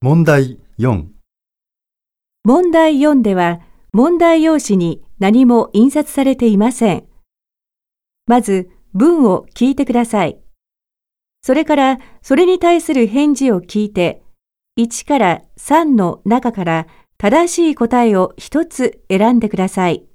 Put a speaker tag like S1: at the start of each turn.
S1: 問題4、
S2: 問題4では、問題用紙に何も印刷されていません。まず、文を聞いてください。それから、それに対する返事を聞いて、1から3の中から正しい答えを1つ選んでください。